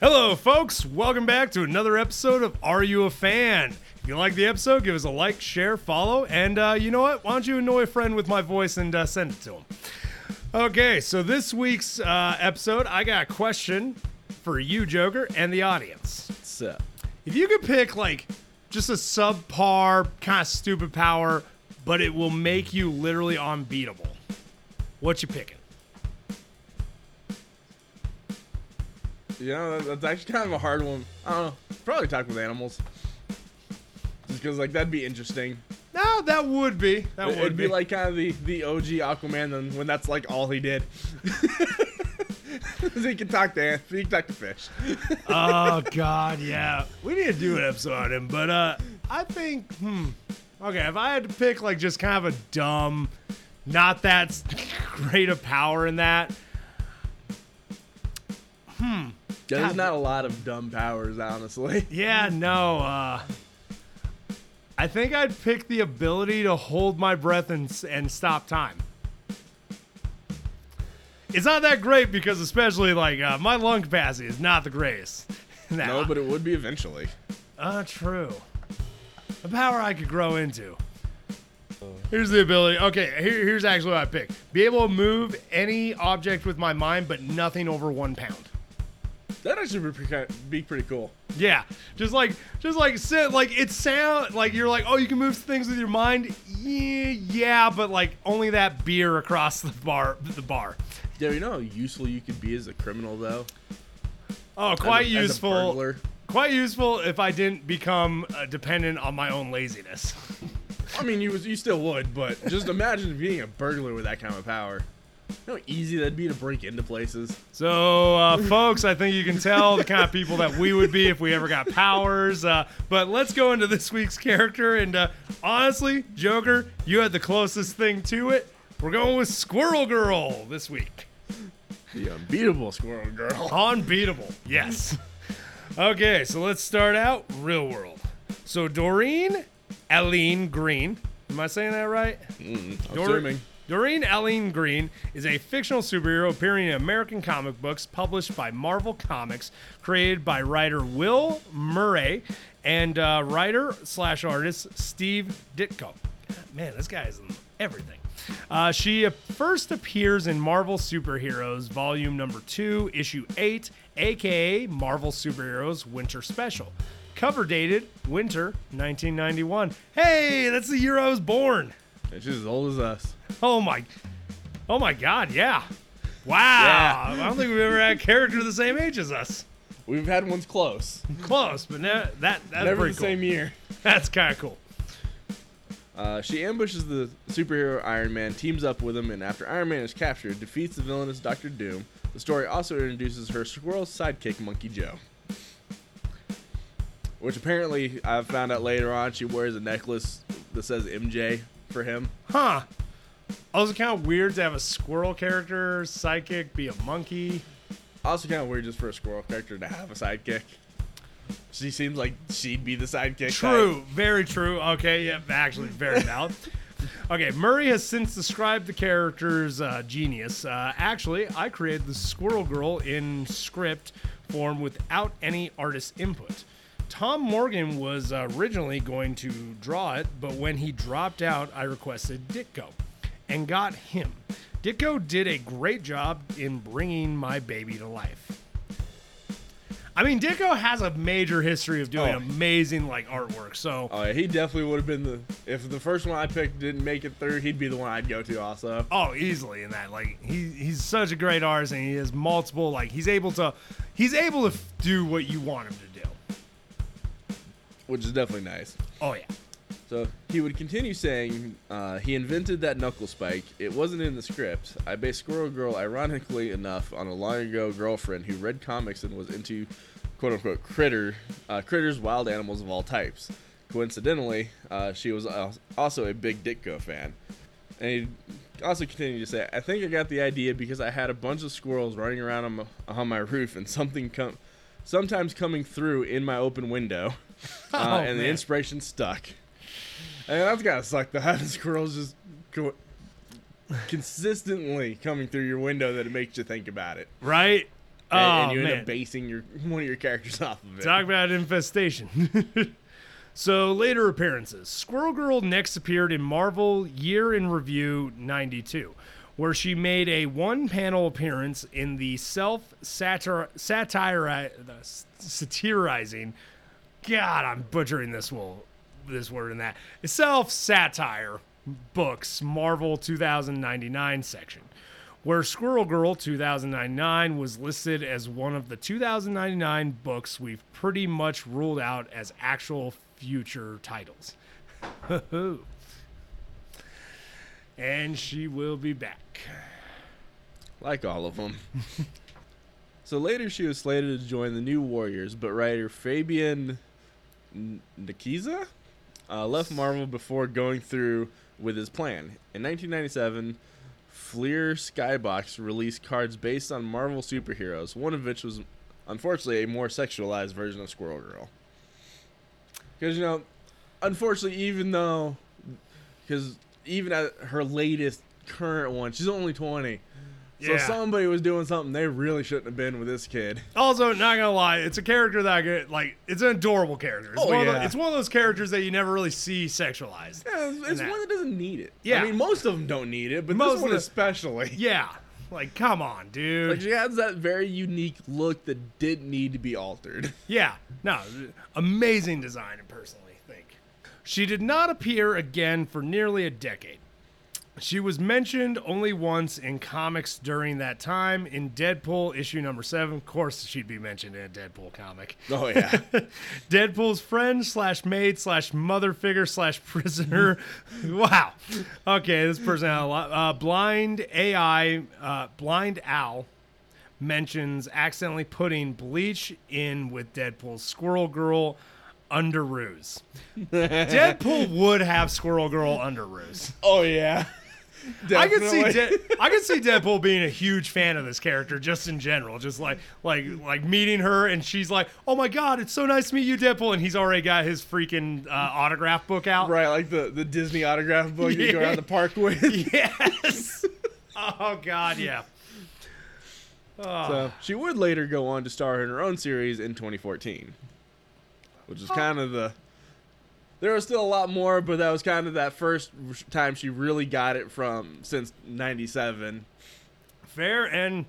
Hello, folks. Welcome back to another episode of Are You a Fan? If you like the episode, give us a like, share, follow, and uh, you know what? Why don't you annoy a friend with my voice and uh, send it to him? Okay, so this week's uh, episode, I got a question for you, Joker, and the audience. What's up? If you could pick like just a subpar, kind of stupid power, but it will make you literally unbeatable, what you picking? You know, that- that's actually kind of a hard one. I don't know. Probably talk with animals. Just because, like, that'd be interesting. No, that would be. That It'd would be, be. like kind of the, the OG Aquaman then when that's like all he did. so he can talk to ants, he can talk to fish. oh God, yeah. We need to do an episode on him, but uh, I think, hmm. Okay, if I had to pick like just kind of a dumb, not that great of power in that. Yeah, there's not a lot of dumb powers, honestly. Yeah, no. Uh, I think I'd pick the ability to hold my breath and and stop time. It's not that great because, especially like uh, my lung capacity is not the greatest. No, but it would be eventually. Uh, true. A power I could grow into. Here's the ability. Okay, here, here's actually what I picked. Be able to move any object with my mind, but nothing over one pound. That'd actually be pretty, be pretty cool. Yeah, just like, just like, sit, like it sound like you're like, oh, you can move things with your mind. Yeah, yeah, but like only that beer across the bar, the bar. Yeah, you know how useful you could be as a criminal, though? Oh, As quite as a useful. burglar? Quite useful if I didn't become uh, dependent on my own laziness. I mean, you was you still would, but just imagine being a burglar with that kind of power. You know how easy that'd be to break into places. So, uh, folks, I think you can tell the kind of people that we would be if we ever got powers. Uh, but let's go into this week's character. And uh, honestly, Joker, you had the closest thing to it. We're going with Squirrel Girl this week. The unbeatable squirrel girl. Unbeatable. Yes. Okay, so let's start out real world. So, Doreen Allene Green. Am I saying that right? Dor- Assuming. Doreen Allene Green is a fictional superhero appearing in American comic books published by Marvel Comics, created by writer Will Murray and uh, writer slash artist Steve Ditko. Man, this guy is in everything. Uh, she first appears in Marvel Superheroes Volume Number Two, Issue Eight, aka Marvel Superheroes Winter Special. Cover dated Winter 1991. Hey, that's the year I was born. She's as old as us. Oh my, oh my God, yeah. Wow. Yeah. I don't think we've ever had a character the same age as us. We've had ones close. Close, but no, that that's Never the cool. same year. That's kind of cool. Uh, she ambushes the superhero Iron Man, teams up with him, and after Iron Man is captured, defeats the villainous Doctor Doom. The story also introduces her squirrel sidekick, Monkey Joe. Which apparently I found out later on, she wears a necklace that says MJ for him. Huh. Also, kind of weird to have a squirrel character, psychic, be a monkey. Also, kind of weird just for a squirrel character to have a sidekick. She seems like she'd be the sidekick. True, very true. Okay, yeah, actually, very valid. Okay, Murray has since described the character's uh, genius. Uh, actually, I created the Squirrel Girl in script form without any artist input. Tom Morgan was uh, originally going to draw it, but when he dropped out, I requested Ditko and got him. Ditko did a great job in bringing my baby to life. I mean, Ditko has a major history of doing Oh. amazing like artwork. So, Oh yeah, he definitely would have been the. If the first one I picked didn't make it through, he'd be the one I'd go to also. oh, easily in that. Like he he's such a great artist, and he has multiple. Like he's able to he's able to f- do what you want him to do. Which is definitely nice. Oh yeah. So he would continue saying uh, he invented that knuckle spike. It wasn't in the script. I based Squirrel Girl, ironically enough, on a long ago girlfriend who read comics and was into "quote unquote" critter, uh, critters, wild animals of all types. Coincidentally, uh, she was also a big Ditko fan. And he also continued to say, "I think I got the idea because I had a bunch of squirrels running around on my, on my roof and something come, sometimes coming through in my open window, uh, Oh, and the inspiration stuck." And that's gotta suck though. Having squirrels just go consistently coming through your window that it makes you think about it. Right. and, and Oh, you end man. up basing your one of your characters off of it. Talk about infestation. so later appearances. Squirrel Girl next appeared in Marvel Year in Review 92, where she made a one-panel appearance in the self-satire satire satirizing. God, I'm butchering this this word and that self-satire books Marvel 2099 section where Squirrel Girl 2099 was listed as one of the 2099 books we've pretty much ruled out as actual future titles. and she will be back. like all of them. so later, she was slated to join the New Warriors, but writer Fabian Nicieza uh, left Marvel before going through with his plan. In 1997, Fleer Skybox released cards based on Marvel superheroes, one of which was unfortunately a more sexualized version of Squirrel Girl. Because, you know, unfortunately, even though, because even at her latest current one, she's only 20. So Yeah. somebody was doing something they really shouldn't have been with this kid. Also, not gonna lie, it's a character that I get like. It's an adorable character. It's, Oh, one, of yeah. the, it's one of those characters that you never really see sexualized. Yeah, it's, it's that. one that doesn't need it. Yeah. I mean, most of them don't need it, but Most this one the- especially. Yeah, like come on, dude. Like she has that very unique look that didn't need to be altered. Yeah, no, amazing design, I personally think. She did not appear again for nearly a decade. She was mentioned only once in comics during that time in Deadpool issue number seven. Of course, she'd be mentioned in a Deadpool comic. Oh yeah. Deadpool's friend slash maid slash mother figure slash prisoner. wow. Okay, this person had a lot. Uh, blind AI, uh, blind owl mentions accidentally putting bleach in with Deadpool's Squirrel Girl under underoos. Deadpool would have Squirrel Girl under underoos. oh yeah. I could see Definitely. De- I could see Deadpool being a huge fan of this character just in general, just like like like meeting her and she's like, "Oh my god, it's so nice to meet you, Deadpool," and he's already got his freaking uh, autograph book out. Right, like the, the Disney autograph book you go around the park with. Yes. oh god, yeah. Oh, So she would later go on to star in her own series in 2014, which is kind of the. There was still a lot more, but that was kind of that first time she really got it from since '97. fair and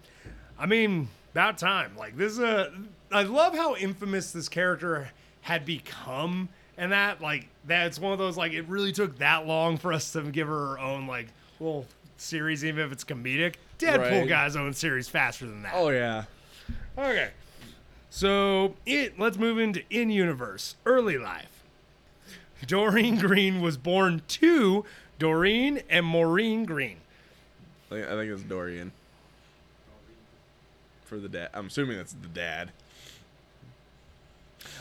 I mean, about time. Like this is a I love how infamous this character had become and that like that's one of those like it really took that long for us to give her her own like little series even if it's comedic. Deadpool Right. got his own series faster than that. Oh yeah. Okay. So it let's move into in universe early life. Doreen Green was born to Doreen and Maureen Green. I think, I think it's Dorian. For the dad. I'm assuming that's the dad.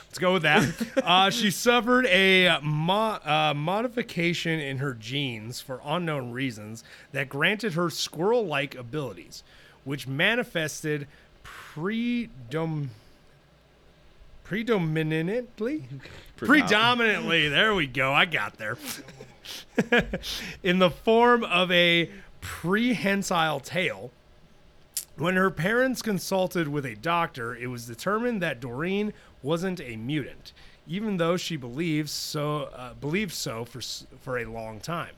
Let's go with that. uh, she suffered a mo- uh, modification in her genes for unknown reasons that granted her squirrel like abilities, which manifested predom- predominantly? Predominantly, there we go. I got there. in the form of a prehensile tail. When her parents consulted with a doctor, it was determined that Doreen wasn't a mutant, even though she believes so uh, believed so for for a long time.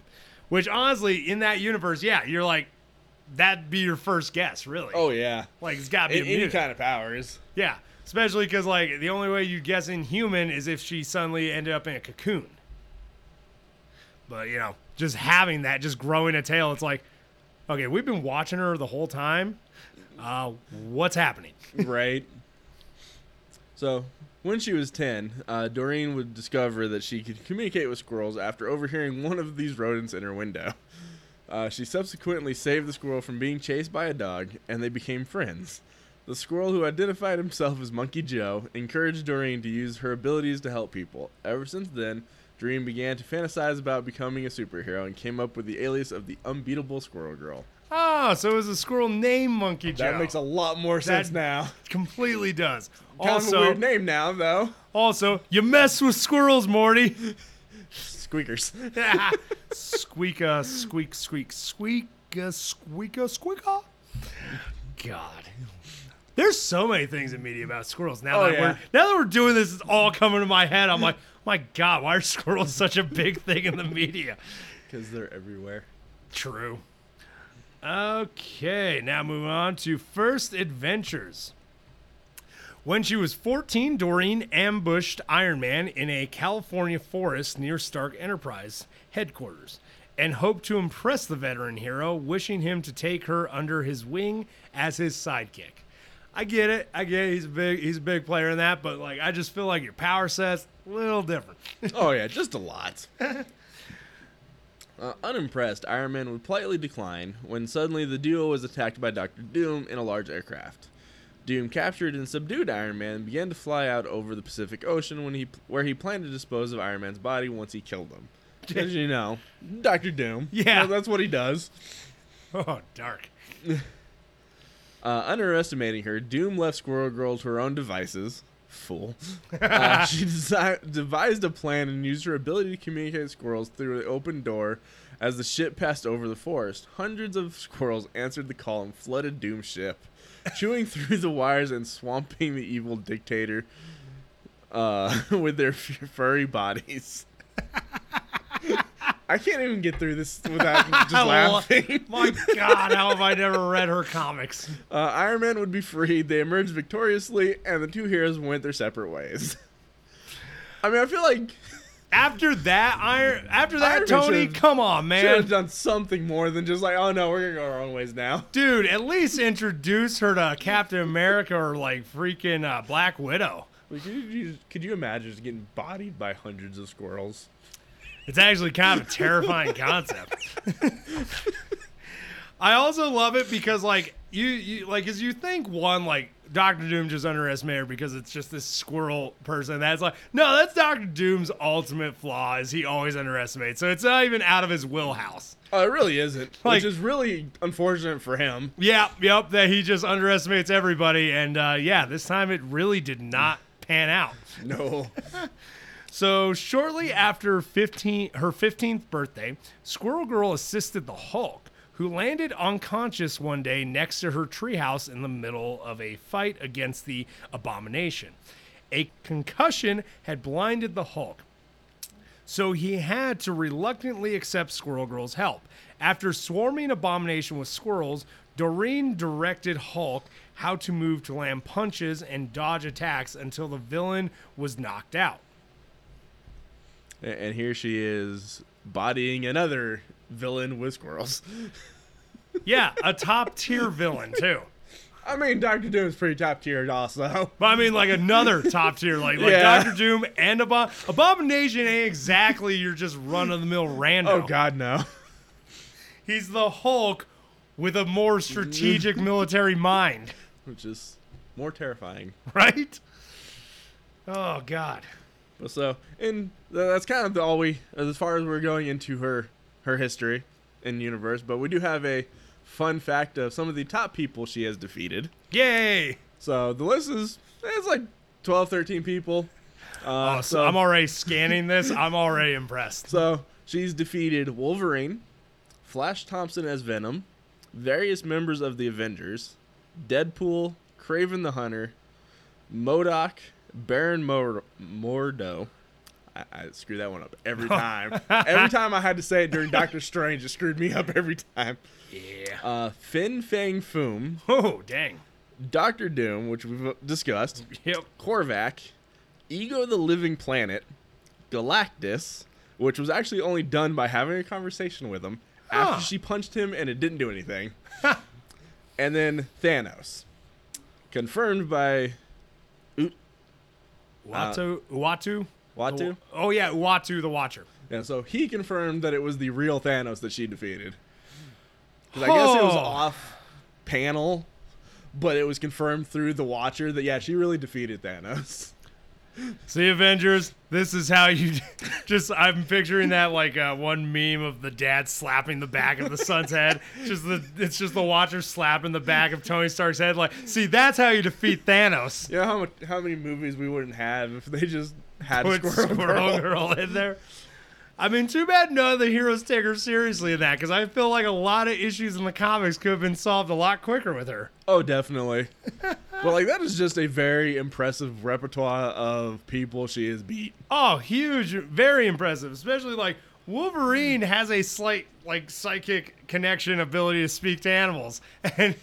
Which honestly, in that universe, yeah, you're like that'd be your first guess, really. Oh yeah. like it's got to be A- a any mutant. kind of powers. Yeah, especially because like the only way you guess inhuman is if she suddenly ended up in a cocoon. But you know, just having that, just growing a tail, it's like, okay, we've been watching her the whole time. Uh, what's happening? right. So, when she was 10, uh, Doreen would discover that she could communicate with squirrels after overhearing one of these rodents in her window. Uh, she subsequently saved the squirrel from being chased by a dog, and they became friends. The squirrel, who identified himself as Monkey Joe, encouraged Doreen to use her abilities to help people. Ever since then, Doreen began to fantasize about becoming a superhero and came up with the alias of the unbeatable Squirrel Girl. Ah, so it was a squirrel named Monkey Joe. That makes a lot more sense now. completely does. Kind of a Also, weird name now, though. also, you mess with squirrels, Morty. Squeakers. Squeaka, squeak, squeak, squeaka, squeaka, squeaka. God. There's so many things in media about squirrels. Now Oh, that yeah. we're now that we're doing this, it's all coming to my head. I'm like, my God, why are squirrels such a big thing in the media? Because they're everywhere. True. Okay, now moving on to First Adventures. When she was 14, Doreen ambushed Iron Man in a California forest near Stark Enterprise headquarters and hoped to impress the veteran hero, wishing him to take her under his wing as his sidekick. I get it. I get it. He's a big he's a big player in that, but like I just feel like your power set's a little different. oh yeah, just a lot. Uh, unimpressed, Iron Man would politely decline when suddenly the duo was attacked by Doctor Doom in a large aircraft. Doom captured and subdued Iron Man and began to fly out over the Pacific Ocean when he where he planned to dispose of Iron Man's body once he killed him. As you know, Doctor Doom. Yeah. that's what he does. oh, dark. Uh, underestimating her, Doom left Squirrel Girl to her own devices. Fool. Uh, she desi- devised a plan and used her ability to communicate with squirrels through the open door. As the ship passed over the forest, hundreds of squirrels answered the call and flooded Doom's ship, chewing through the wires and swamping the evil dictator uh, with their f- furry bodies. I can't even get through this without just laughing. My God, how have I never read her comics? Uh, Iron Man would be freed. They emerged victoriously, and the two heroes went their separate ways. I mean, I feel like After that, Iron. After that, Iron Tony, come on, man, should have done something more than just like, oh no, we're gonna go our own ways now. dude. At least introduce her to Captain America or like freaking uh, Black Widow. Could, you, could you imagine just getting bodied by hundreds of squirrels? It's actually kind of a terrifying concept. I also love it because like you, you like as you think one like Doctor Doom just underestimated because it's just this squirrel person. That's like no, that's Doctor Doom's ultimate flaw is he always underestimates. So it's not even out of his wheelhouse. Oh, it really isn't. Like- which is really unfortunate for him. Yep, yep. That he just underestimates everybody, and uh, yeah, this time it really did not pan out. No. So shortly after 15, her 15th birthday, Squirrel Girl assisted the Hulk, who landed unconscious one day next to her treehouse in the middle of a fight against the Abomination. A concussion had blinded the Hulk, so he had to reluctantly accept Squirrel Girl's help. After swarming Abomination with squirrels, Doreen directed Hulk how to move to land punches and dodge attacks until the villain was knocked out. And here she is bodying another villain with squirrels. Yeah, a top tier villain too. I mean, Doctor Doom's pretty top tier also. But I mean, like another top tier, like like Yeah. Doctor Doom and Abob Abomination ain't exactly your just run of the mill random. Oh God, no. He's the Hulk with a more strategic military mind, Which is more terrifying. right? Oh God. But So, and that's kind of the, all we, as far as we're going into her her history in universe. But we do have a fun fact of some of the top people she has defeated. Yay! So the list is it's like 12, 13 people. Uh, Oh, so I'm already scanning this. I'm already impressed. So she's defeated Wolverine, Flash Thompson as Venom, various members of the Avengers, Deadpool, Kraven the Hunter, MODOK, Baron Mor- Mordo. I, I screw that one up every time. every time I had to say it during Doctor Strange, it screwed me up every time. Yeah. Uh, Fin Fang Foom, Oh dang. Doctor Doom, which we've discussed, Yep. Korvac, Ego the Living Planet, Galactus, which was actually only done by having a conversation with him Huh. after she punched him and it didn't do anything. and then Thanos. Confirmed by Uh, Watu. Uatu. Watu. Oh yeah, Uatu the Watcher. Yeah, so he confirmed that it was the real Thanos that she defeated. Because I guess it was Oh. off panel, but it was confirmed through the Watcher that, yeah, she really defeated Thanos. See, Avengers, this is how you just. I'm picturing that like uh, one meme of the dad slapping the back of the son's head. Just the it's just the Watcher slapping the back of Tony Stark's head. Like, see, that's how you defeat Thanos. You know how much, how many movies we wouldn't have if they just had Put Squirrel, Squirrel Girl? Girl in there. I mean, too bad none of the heroes take her seriously in that, because I feel like a lot of issues in the comics could have been solved a lot quicker with her. Oh, definitely. but like that is just a very impressive repertoire of people she has beat. Oh, huge, very impressive. Especially like Wolverine has a slight like psychic connection ability to speak to animals, and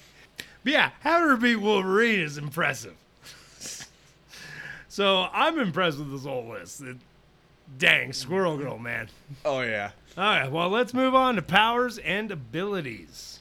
but yeah, having her beat Wolverine is impressive. so I'm impressed with this whole list. It- dang, Squirrel Girl, man. Oh yeah. All right, well, let's move on to powers and abilities.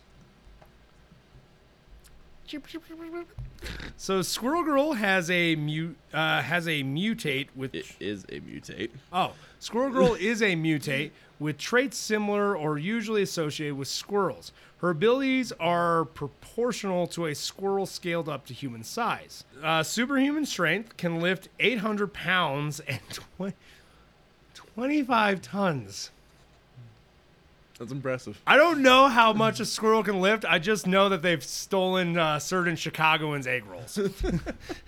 So Squirrel Girl has a mute uh, has a mutate with It is a mutate. oh Squirrel Girl is a mutate with traits similar or usually associated with squirrels. Her abilities are proportional to a squirrel scaled up to human size. Uh, superhuman strength can lift 800 pounds and 20, 25 tons. That's impressive. I don't know how much a squirrel can lift. I just know that they've stolen uh, certain Chicagoans' egg rolls,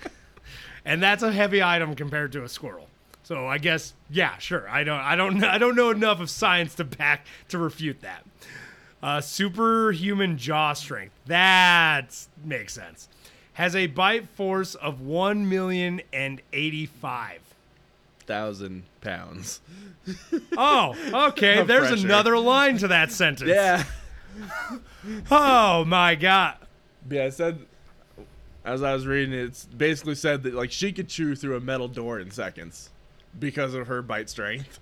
and that's a heavy item compared to a squirrel. So I guess, yeah, sure. I don't, I don't, I don't know enough of science to back to refute that. Uh, superhuman jaw strength. That makes sense. Has a bite force of one million and eighty-five. Thousand pounds. Oh, okay. Of There's pressure. another line to that sentence. Yeah. Oh my god. Yeah, I said as I was reading it, it's basically said that like she could chew through a metal door in seconds because of her bite strength.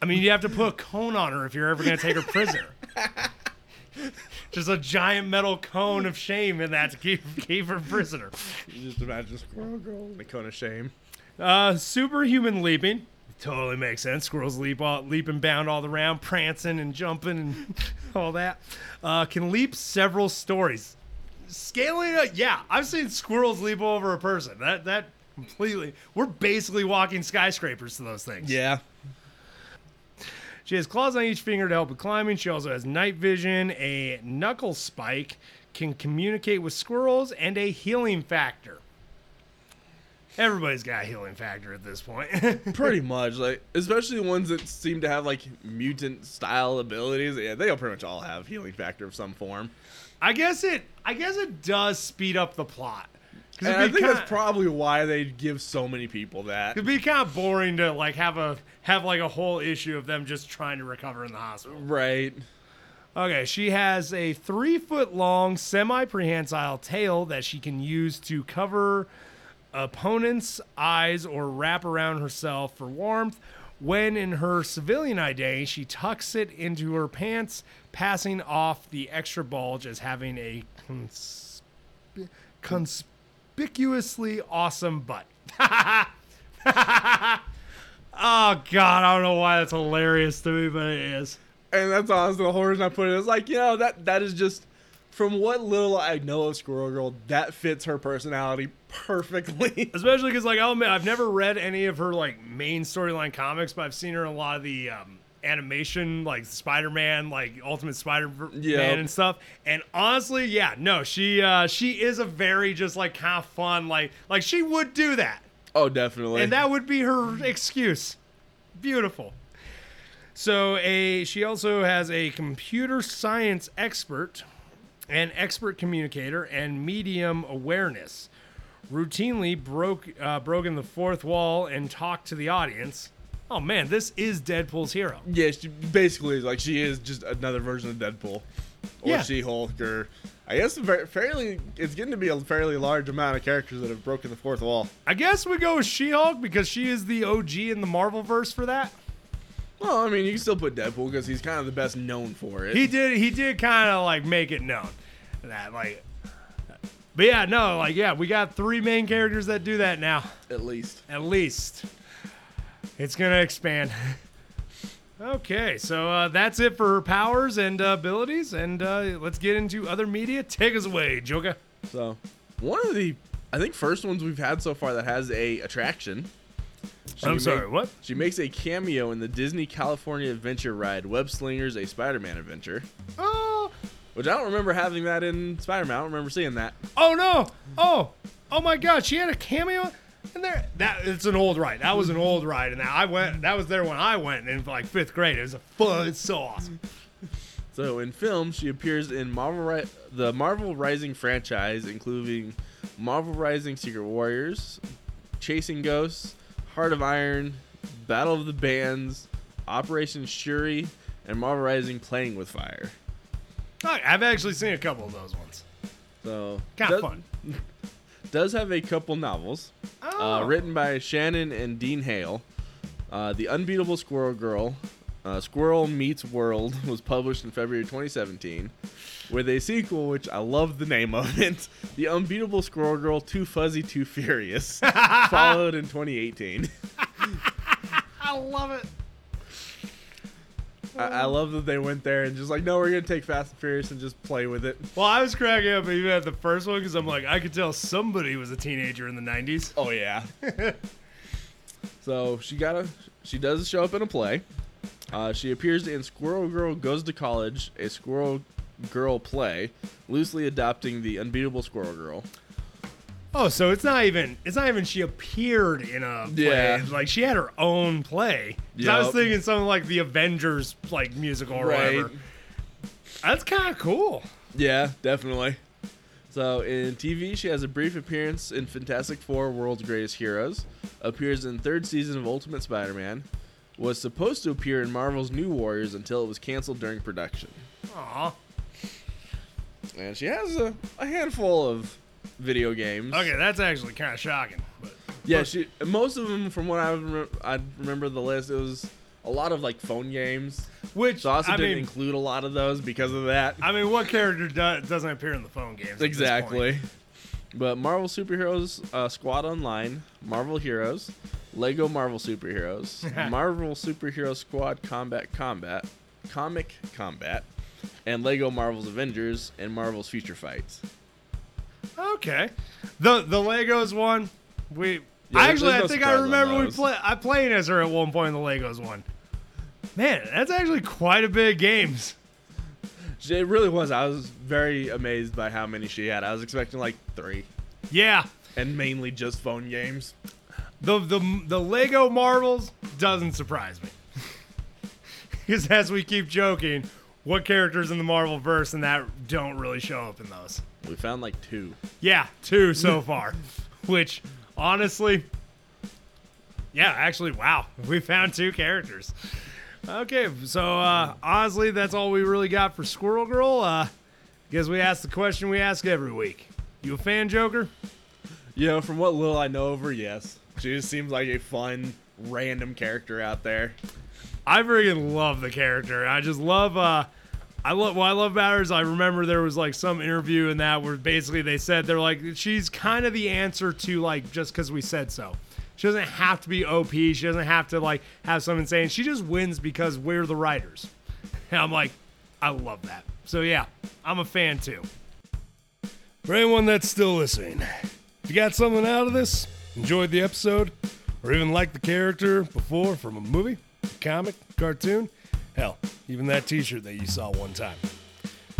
I mean, you have to put a cone on her if you're ever going to take her prisoner. Just a giant metal cone of shame in that to keep keep her prisoner. You just imagine squirrel girl in a cone of shame. Uh, superhuman leaping totally makes sense. Squirrels leap all, leap and bound all around, prancing and jumping and all that. Uh, can leap several stories. Scaling, uh, yeah, I've seen squirrels leap over a person. That that completely. We're basically walking skyscrapers to those things. Yeah. She has claws on each finger to help with climbing. She also has night vision, a knuckle spike, can communicate with squirrels, and a healing factor. Everybody's got a healing factor at this point. Pretty much. Like especially the ones that seem to have like mutant style abilities. Yeah, they'll pretty much all have healing factor of some form. I guess it. I guess it does speed up the plot. And I think kinda- that's probably why they give so many people that. It'd be kind of boring to like have a have like a whole issue of them just trying to recover in the hospital. Right. Okay, she has a three foot long, semi prehensile tail that she can use to cover opponents' eyes or wrap around herself for warmth. When in her civilian identity, she tucks it into her pants, passing off the extra bulge as having a cons- conspicuously awesome butt. oh, God, I don't know why that's hilarious to me, but it is. And that's honestly the whole reason I put it. It's like, you know, that that is just from what little I know of Squirrel Girl, that fits her personality perfectly. especially because like I'll admit I've never read any of her like main storyline comics, but I've seen her in a lot of the um, animation, like Spider-Man, like Ultimate Spider-Man Yeah. and stuff. And honestly, yeah, no, she uh, she is a very just like kind of fun, like like she would do that, oh, definitely. and that would be her excuse. Beautiful. So a she also has a computer science expert, an expert communicator, and medium awareness. Routinely broke uh, broken the fourth wall and talked to the audience. Oh man, this is Deadpool's hero. yeah, she basically is like she is just another version of Deadpool or Yeah. She-Hulk or I guess fairly it's getting to be a fairly large amount of characters that have broken the fourth wall. I guess we go with She-Hulk because she is the OG in the Marvel verse for that. Well, I mean, you can still put Deadpool because he's kind of the best known for it. He did he did kind of like make it known that like. But yeah, no, like yeah, we got three main characters that do that now. at least. At least. It's going to expand. okay, so uh, that's it for her powers and uh, abilities. And uh, let's get into other media. Take us away, Joker. So, one of the I think first ones we've had so far that has a attraction. She I'm sorry, what? She makes a cameo in the Disney California Adventure ride Web Slingers: A Spider-Man Adventure, Oh, which I don't remember having that in Spider-Man. I don't remember seeing that. oh no. Oh, oh my God. She had a cameo. And there, that it's an old ride. That was an old ride, and I went. That was there when I went in like fifth grade. It was a fun. It's so awesome. So in film, she appears in Marvel Ri- the Marvel Rising franchise, including Marvel Rising: Secret Warriors, Chasing Ghosts, Heart of Iron, Battle of the Bands, Operation Shuri, and Marvel Rising: Playing with Fire. Oh, I've actually seen a couple of those ones. So Kind of does- fun. Does have a couple novels. Oh. uh, written by Shannon and Dean Hale. Uh, the Unbeatable Squirrel Girl, uh, Squirrel Meets World, was published in February 2017, with a sequel which I love the name of it, The Unbeatable Squirrel Girl, Too Fuzzy, Too Furious, followed in 2018. I love it. I, I love that they went there and just like, no, we're gonna take Fast and Furious and just play with it. Well, I was cracking up even at the first one because I'm like, I could tell somebody was a teenager in the '90s. Oh yeah. so she got a she does show up in a play. Uh, she appears in Squirrel Girl Goes to College, a Squirrel Girl play, loosely adopting the unbeatable Squirrel Girl. Oh, so it's not even it's not even she appeared in a play. Yeah. Like she had her own play. 'Cause I was thinking something like the Avengers like musical or whatever. That's kind of cool. Yeah, definitely. So in TV, she has a brief appearance in Fantastic Four: World's Greatest Heroes. Appears in third season of Ultimate Spider-Man. Was supposed to appear in Marvel's New Warriors until it was canceled during production. Aw. And she has a, a handful of video games. Okay, that's actually kind of shocking. But Yeah, she most of them from what I remember, I remember the list. It was a lot of like phone games. which So I also I didn't mean, include a lot of those because of that. I mean, what character do, doesn't appear in the phone games? exactly. But Marvel Superheroes uh, Squad Online, Marvel Heroes, Lego Marvel Superheroes, Marvel Superhero Squad Combat Combat, Comic Combat, and Lego Marvel's Avengers and Marvel's Future Fights. Okay, the the Legos one, we Yeah, actually there's I think I remember we play I played as her at one point in the Legos one. Man, that's actually quite a bit of games. It really was. I was very amazed by how many she had. I was expecting like three, Yeah, and mainly just phone games. the the the Lego Marvels doesn't surprise me. Because as we keep joking, what characters in the Marvel verse and that don't really show up in those? We found like two. Yeah, two so far. Which, honestly, yeah, actually, wow, we found two characters. Okay, so uh, honestly, that's all we really got for Squirrel Girl. Uh, guess we asked the question we ask every week. You a fan, Joker? You know, from what little I know of her, yes. She just seems like a fun, random character out there. I freaking love the character. I just love. uh I love what I love about I remember there was like some interview in that where basically they said they're like she's kind of the answer to like just because we said so. She doesn't have to be OP. She doesn't have to like have some insane. She just wins because we're the writers. And I'm like, I love that. So yeah, I'm a fan too. For anyone that's still listening, if you got something out of this, enjoyed the episode, or even liked the character before from a movie, comic, cartoon, hell, even that t shirt that you saw one time,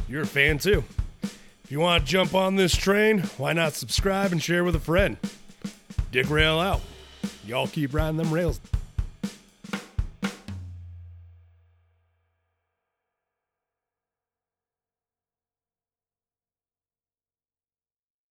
you're a fan too. If you want to jump on this train, why not subscribe and share with a friend? Dick Rail out. Y'all keep riding them rails.